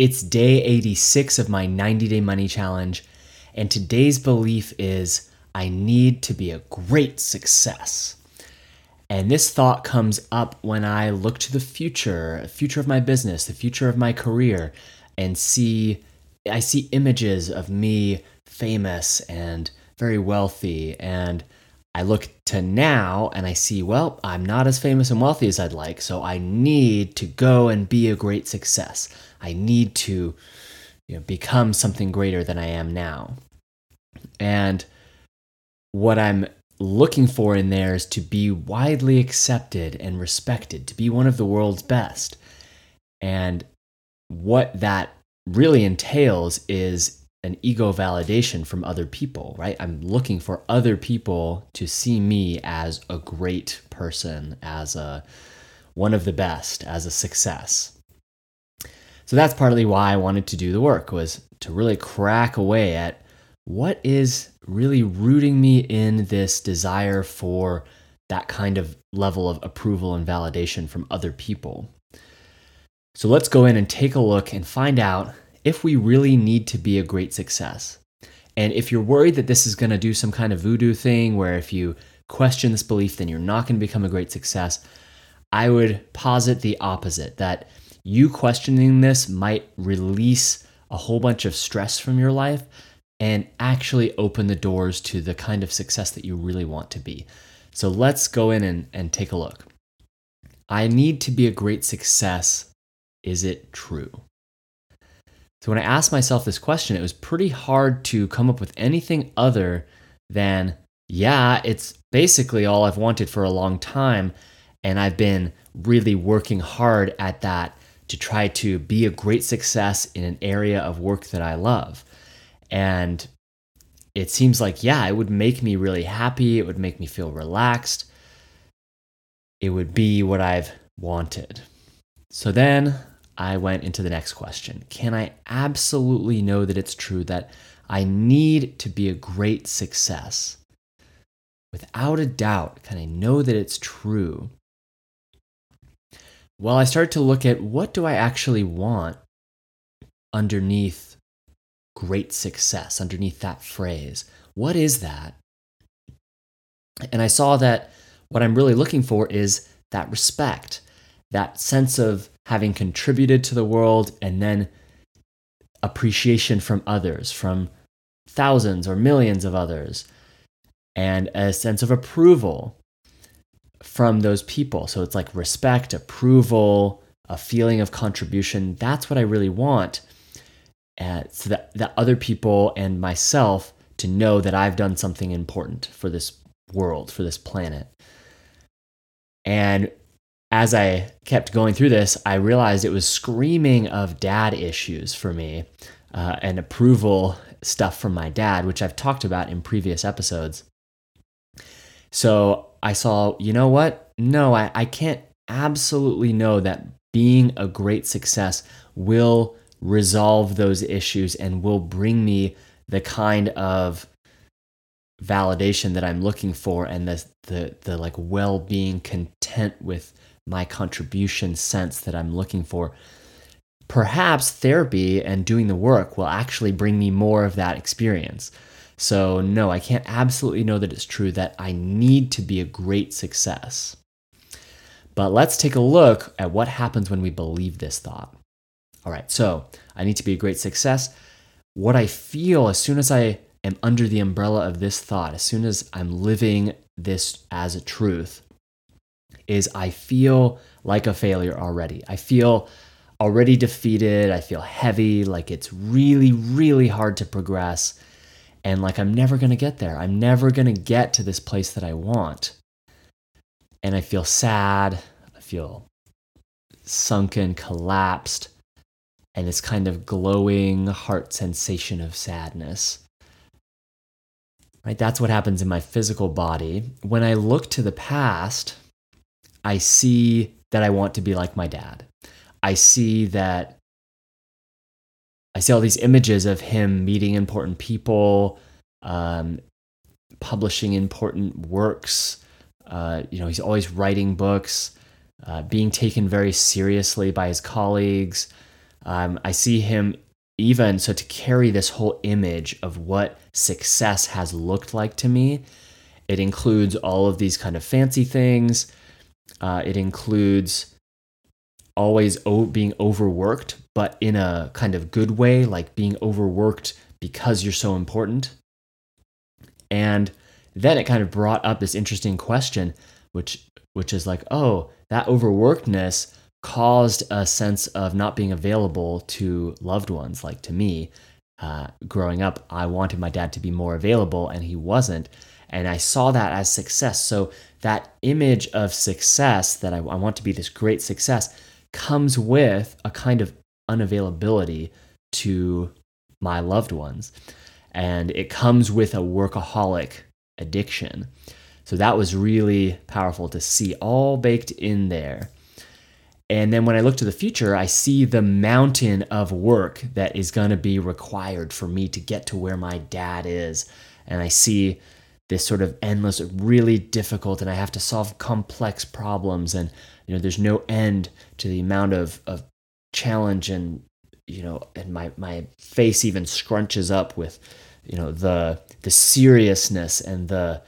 It's day 86 of my 90 Day Money Challenge, and today's belief is I need to be a great success. And this thought comes up when I look to the future, the future of my business, the future of my career, and see I see images of me famous and very wealthy and I look to now and I see, well, I'm not as famous and wealthy as I'd like, so I need to go and be a great success. I need to you know, become something greater than I am now. And what I'm looking for in there is to be widely accepted and respected, to be one of the world's best. And what that really entails is an ego validation from other people, right? I'm looking for other people to see me as a great person, as a one of the best, as a success. So that's partly why I wanted to do the work was to really crack away at what is really rooting me in this desire for that kind of level of approval and validation from other people. So let's go in and take a look and find out if we really need to be a great success. And if you're worried that this is going to do some kind of voodoo thing where if you question this belief, then you're not going to become a great success, I would posit the opposite that you questioning this might release a whole bunch of stress from your life and actually open the doors to the kind of success that you really want to be. So let's go in and, and take a look. I need to be a great success. Is it true? So when I asked myself this question, it was pretty hard to come up with anything other than, yeah, it's basically all I've wanted for a long time. And I've been really working hard at that to try to be a great success in an area of work that I love. And it seems like, yeah, it would make me really happy. It would make me feel relaxed. It would be what I've wanted. So then I went into the next question Can I absolutely know that it's true that I need to be a great success? Without a doubt, can I know that it's true? Well, I started to look at what do I actually want underneath great success, underneath that phrase. What is that? And I saw that what I'm really looking for is that respect, that sense of having contributed to the world, and then appreciation from others, from thousands or millions of others, and a sense of approval from those people. So it's like respect, approval, a feeling of contribution. That's what I really want. Uh, so that, that other people and myself to know that I've done something important for this world, for this planet. And as I kept going through this, I realized it was screaming of dad issues for me uh, and approval stuff from my dad, which I've talked about in previous episodes. So I saw, you know what? No, I, I can't absolutely know that being a great success will resolve those issues and will bring me the kind of validation that I'm looking for and the the the like well-being content with my contribution sense that I'm looking for. Perhaps therapy and doing the work will actually bring me more of that experience. So, no, I can't absolutely know that it's true that I need to be a great success. But let's take a look at what happens when we believe this thought. All right, so I need to be a great success. What I feel as soon as I am under the umbrella of this thought, as soon as I'm living this as a truth, is I feel like a failure already. I feel already defeated. I feel heavy, like it's really, really hard to progress. And like I'm never going to get there. I'm never going to get to this place that I want. And I feel sad. I feel sunken, collapsed. and this kind of glowing heart sensation of sadness. Right? That's what happens in my physical body. When I look to the past, I see that I want to be like my dad. I see that I see all these images of him meeting important people, um, publishing important works. Uh, you know, he's always writing books, uh, being taken very seriously by his colleagues. Um, I see him even so to carry this whole image of what success has looked like to me. It includes all of these kind of fancy things. Uh, it includes always being overworked, but in a kind of good way, like being overworked because you're so important. And then it kind of brought up this interesting question, which which is like, oh, that overworkedness caused a sense of not being available to loved ones, like to me. Uh, growing up, I wanted my dad to be more available, and he wasn't. And I saw that as success. So, that image of success that I, I want to be this great success comes with a kind of unavailability to my loved ones. And it comes with a workaholic addiction. So that was really powerful to see all baked in there. And then when I look to the future, I see the mountain of work that is going to be required for me to get to where my dad is. And I see this sort of endless, really difficult, and I have to solve complex problems. And, you know, there's no end to the amount of, of challenge and, you know, and my, my face even scrunches up with, you know, the, the seriousness and the,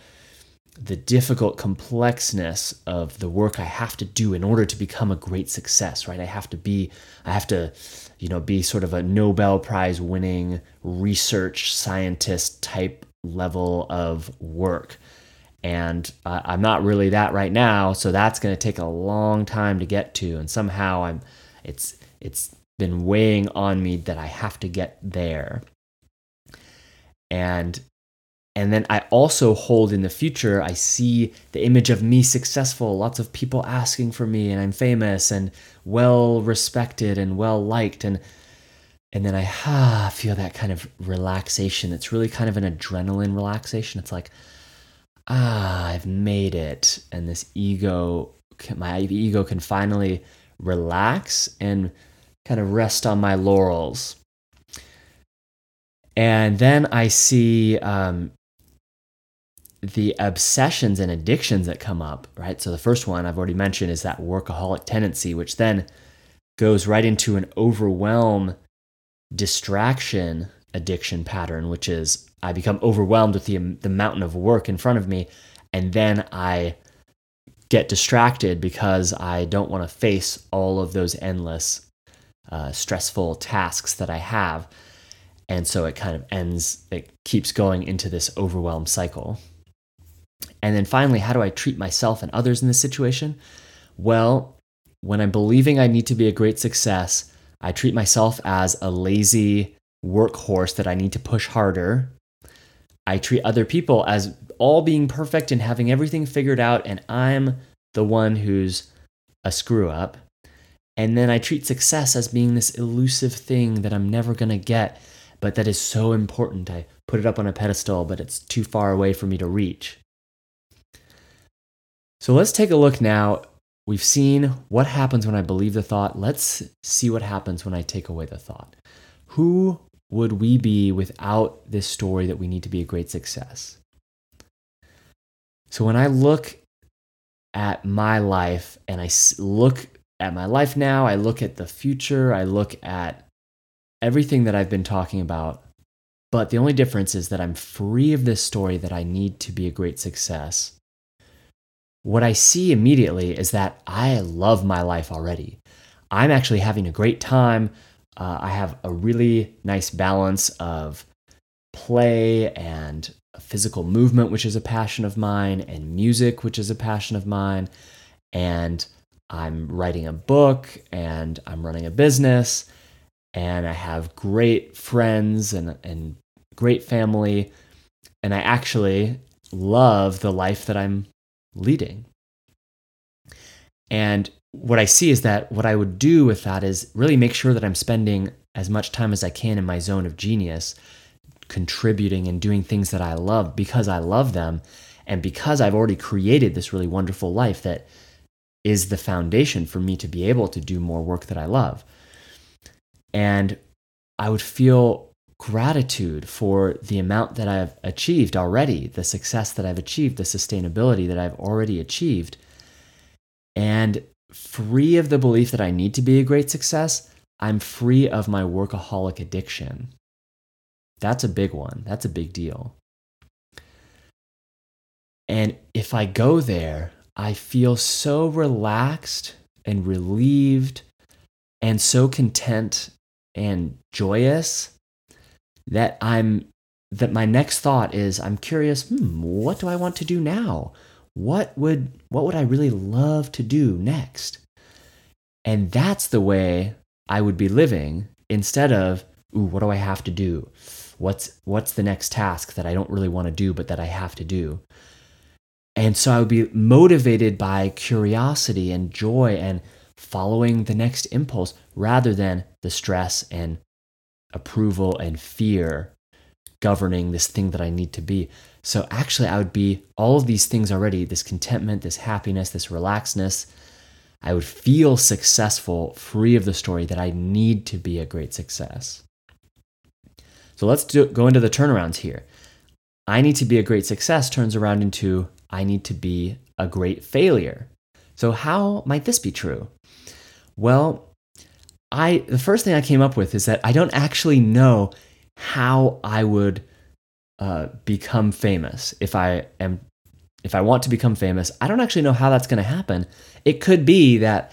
the difficult complexness of the work I have to do in order to become a great success, right? I have to be, I have to, you know, be sort of a Nobel Prize winning research scientist type level of work. And uh, I'm not really that right now, so that's going to take a long time to get to. And somehow I'm, it's it's been weighing on me that I have to get there. And and then I also hold in the future, I see the image of me successful, lots of people asking for me, and I'm famous and well respected and well liked. And and then I ah, feel that kind of relaxation. It's really kind of an adrenaline relaxation. It's like, ah, I've made it. And this ego, my ego can finally relax and kind of rest on my laurels. And then I see um, the obsessions and addictions that come up, right? So the first one I've already mentioned is that workaholic tendency, which then goes right into an overwhelm distraction addiction pattern, which is I become overwhelmed with the, the mountain of work in front of me, and then I get distracted because I don't want to face all of those endless uh, stressful tasks that I have. And so it kind of ends, it keeps going into this overwhelm cycle. And then finally, how do I treat myself and others in this situation? Well, when I'm believing I need to be a great success, I treat myself as a lazy workhorse that I need to push harder. I treat other people as all being perfect and having everything figured out, and I'm the one who's a screw up. And then I treat success as being this elusive thing that I'm never going to get, but that is so important. I put it up on a pedestal, but it's too far away for me to reach. So let's take a look now We've seen what happens when I believe the thought. Let's see what happens when I take away the thought. Who would we be without this story that we need to be a great success? So when I look at my life and I look at my life now, I look at the future, I look at everything that I've been talking about. But the only difference is that I'm free of this story that I need to be a great success what I see immediately is that I love my life already. I'm actually having a great time. Uh, I have a really nice balance of play and physical movement, which is a passion of mine, and music, which is a passion of mine. And I'm writing a book and I'm running a business, and I have great friends and, and great family. And I actually love the life that I'm leading. And what I see is that what I would do with that is really make sure that I'm spending as much time as I can in my zone of genius, contributing and doing things that I love because I love them. And because I've already created this really wonderful life that is the foundation for me to be able to do more work that I love. And I would feel gratitude for the amount that I've achieved already, the success that I've achieved, the sustainability that I've already achieved. And free of the belief that I need to be a great success, I'm free of my workaholic addiction. That's a big one. That's a big deal. And if I go there, I feel so relaxed and relieved and so content and joyous that I'm that my next thought is I'm curious, hmm, what do I want to do now? What would what would I really love to do next? And that's the way I would be living instead of, ooh, what do I have to do? What's what's the next task that I don't really want to do but that I have to do? And so I would be motivated by curiosity and joy and following the next impulse rather than the stress and approval and fear governing this thing that I need to be. So actually, I would be all of these things already this contentment, this happiness, this relaxedness. I would feel successful, free of the story that I need to be a great success. So let's do, go into the turnarounds here. I need to be a great success turns around into I need to be a great failure. So, how might this be true? Well, I the first thing I came up with is that I don't actually know how I would uh, become famous if I am if I want to become famous. I don't actually know how that's going to happen. It could be that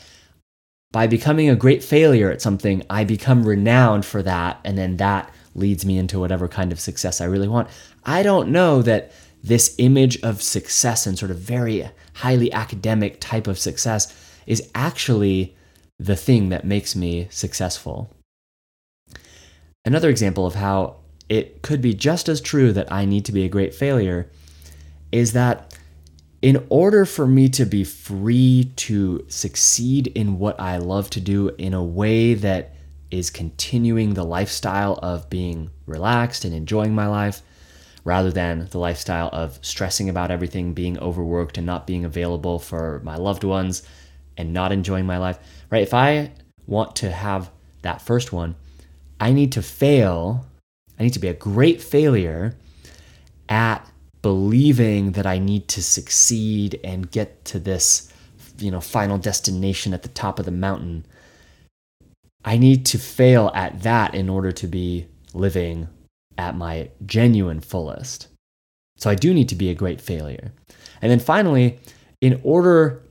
by becoming a great failure at something, I become renowned for that, and then that leads me into whatever kind of success I really want. I don't know that this image of success and sort of very highly academic type of success is actually the thing that makes me successful. Another example of how it could be just as true that I need to be a great failure is that in order for me to be free to succeed in what I love to do in a way that is continuing the lifestyle of being relaxed and enjoying my life, rather than the lifestyle of stressing about everything, being overworked, and not being available for my loved ones and not enjoying my life, right? If I want to have that first one, I need to fail. I need to be a great failure at believing that I need to succeed and get to this, you know, final destination at the top of the mountain. I need to fail at that in order to be living at my genuine fullest. So I do need to be a great failure. And then finally, in order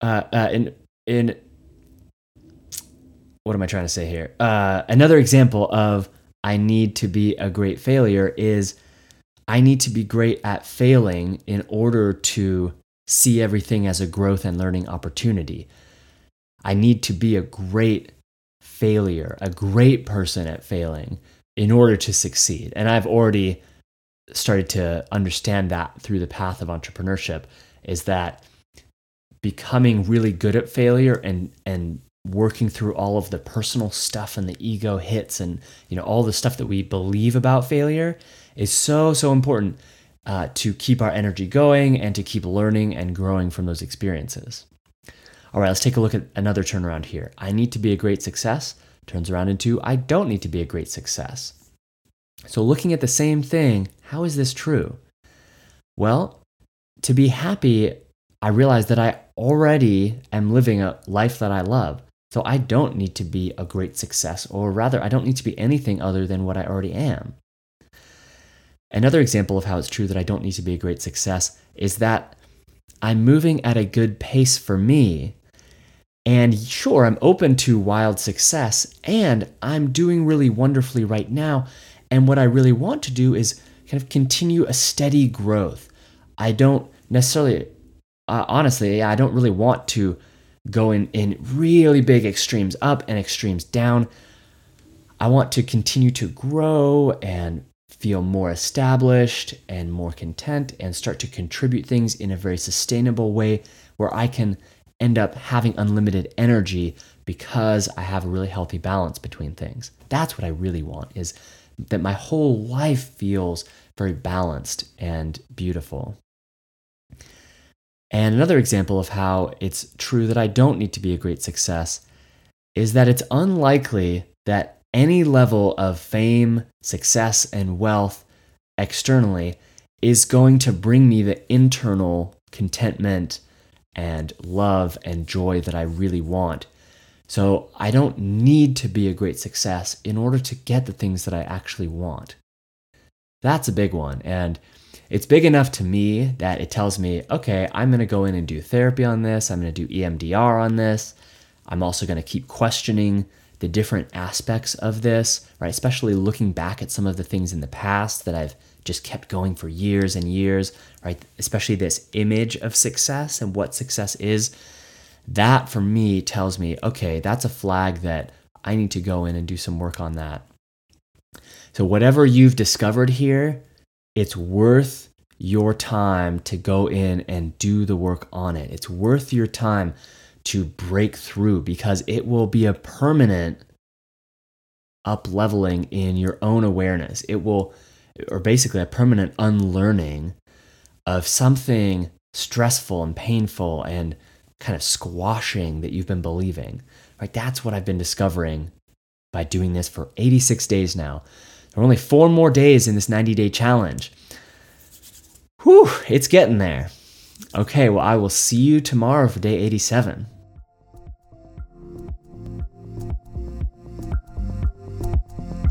uh, uh, in in what am I trying to say here? Uh, another example of I need to be a great failure is I need to be great at failing in order to see everything as a growth and learning opportunity. I need to be a great failure, a great person at failing in order to succeed. And I've already started to understand that through the path of entrepreneurship is that becoming really good at failure and and working through all of the personal stuff and the ego hits and you know all the stuff that we believe about failure is so so important uh, to keep our energy going and to keep learning and growing from those experiences. All right let's take a look at another turnaround here. I need to be a great success turns around into i don't need to be a great success. So looking at the same thing how is this true? Well to be happy I realize that I already am living a life that I love. So I don't need to be a great success, or rather, I don't need to be anything other than what I already am. Another example of how it's true that I don't need to be a great success is that I'm moving at a good pace for me. And sure, I'm open to wild success, and I'm doing really wonderfully right now. And what I really want to do is kind of continue a steady growth. I don't necessarily uh, honestly, I don't really want to go in, in really big extremes up and extremes down. I want to continue to grow and feel more established and more content and start to contribute things in a very sustainable way where I can end up having unlimited energy because I have a really healthy balance between things. That's what I really want is that my whole life feels very balanced and beautiful. And another example of how it's true that I don't need to be a great success is that it's unlikely that any level of fame, success, and wealth externally is going to bring me the internal contentment and love and joy that I really want. So I don't need to be a great success in order to get the things that I actually want. That's a big one. And it's big enough to me that it tells me, okay, I'm going to go in and do therapy on this. I'm going to do EMDR on this. I'm also going to keep questioning the different aspects of this, right? Especially looking back at some of the things in the past that I've just kept going for years and years, right? Especially this image of success and what success is. That for me tells me, okay, that's a flag that I need to go in and do some work on that. So, whatever you've discovered here, it's worth your time to go in and do the work on it. It's worth your time to break through because it will be a permanent up leveling in your own awareness. It will, or basically a permanent unlearning of something stressful and painful and kind of squashing that you've been believing. Right? That's what I've been discovering by doing this for 86 days now. There are only four more days in this 90 day challenge. Whew, it's getting there. Okay, well, I will see you tomorrow for day 87.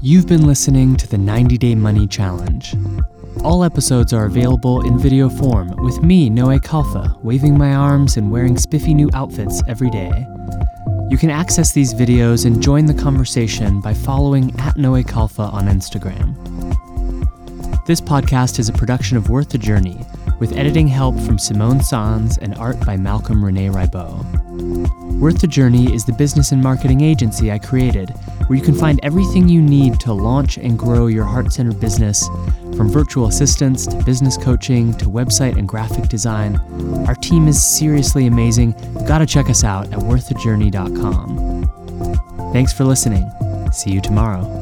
You've been listening to the 90 Day Money Challenge. All episodes are available in video form with me, Noé Khalfa, waving my arms and wearing spiffy new outfits every day. You can access these videos and join the conversation by following at Noé Khalfa on Instagram. This podcast is a production of Worth the Journey, with editing help from Simone Sans and art by Malcolm Rene Ribot. Worth the Journey is the business and marketing agency I created, where you can find everything you need to launch and grow your heart centered business from virtual assistants to business coaching to website and graphic design. Our team is seriously amazing. Got to check us out at worththejourney.com. Thanks for listening. See you tomorrow.